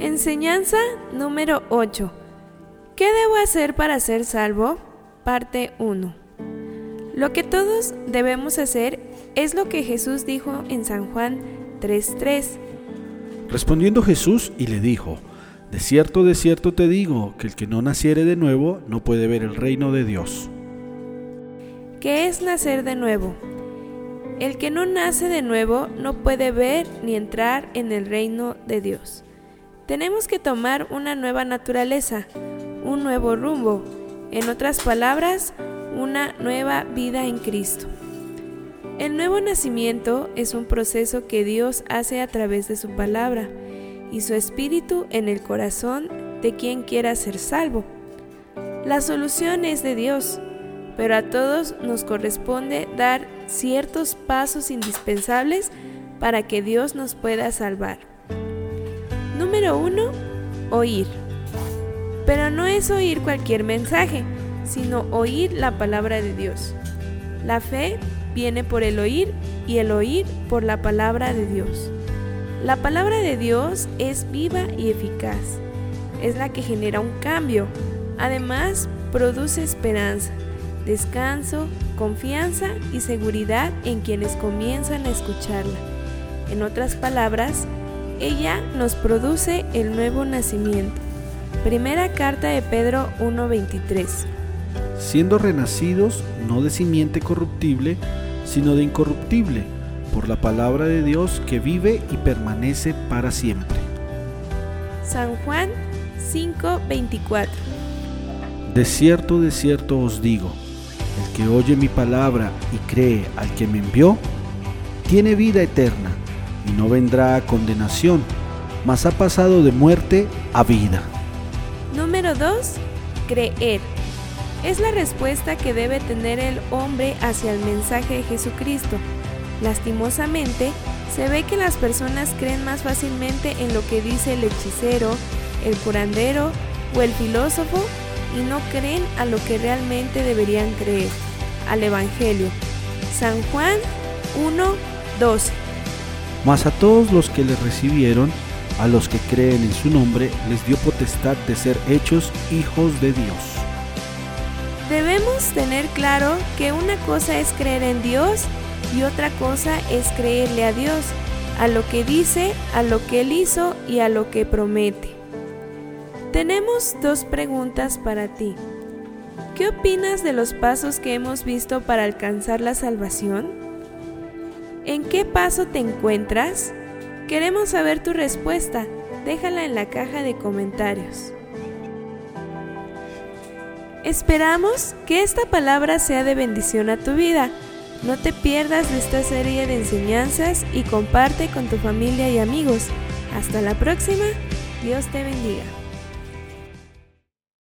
Enseñanza número 8. ¿Qué debo hacer para ser salvo? Parte 1. Lo que todos debemos hacer es lo que Jesús dijo en San Juan 3:3. Respondiendo Jesús y le dijo, De cierto, de cierto te digo, que el que no naciere de nuevo no puede ver el reino de Dios. ¿Qué es nacer de nuevo? El que no nace de nuevo no puede ver ni entrar en el reino de Dios. Tenemos que tomar una nueva naturaleza, un nuevo rumbo, en otras palabras, una nueva vida en Cristo. El nuevo nacimiento es un proceso que Dios hace a través de su palabra y su espíritu en el corazón de quien quiera ser salvo. La solución es de Dios, pero a todos nos corresponde dar ciertos pasos indispensables para que Dios nos pueda salvar. Número 1. Oír. Pero no es oír cualquier mensaje, sino oír la palabra de Dios. La fe viene por el oír y el oír por la palabra de Dios. La palabra de Dios es viva y eficaz. Es la que genera un cambio. Además, produce esperanza, descanso, confianza y seguridad en quienes comienzan a escucharla. En otras palabras, ella nos produce el nuevo nacimiento. Primera carta de Pedro 1:23. Siendo renacidos no de simiente corruptible, sino de incorruptible, por la palabra de Dios que vive y permanece para siempre. San Juan 5:24. De cierto, de cierto os digo, el que oye mi palabra y cree al que me envió, tiene vida eterna y no vendrá a condenación, mas ha pasado de muerte a vida. Número 2. Creer. Es la respuesta que debe tener el hombre hacia el mensaje de Jesucristo. Lastimosamente, se ve que las personas creen más fácilmente en lo que dice el hechicero, el curandero o el filósofo y no creen a lo que realmente deberían creer, al Evangelio. San Juan 1:12 mas a todos los que le recibieron, a los que creen en su nombre, les dio potestad de ser hechos hijos de Dios. Debemos tener claro que una cosa es creer en Dios y otra cosa es creerle a Dios, a lo que dice, a lo que Él hizo y a lo que promete. Tenemos dos preguntas para ti. ¿Qué opinas de los pasos que hemos visto para alcanzar la salvación? ¿En qué paso te encuentras? Queremos saber tu respuesta. Déjala en la caja de comentarios. Esperamos que esta palabra sea de bendición a tu vida. No te pierdas de esta serie de enseñanzas y comparte con tu familia y amigos. Hasta la próxima. Dios te bendiga.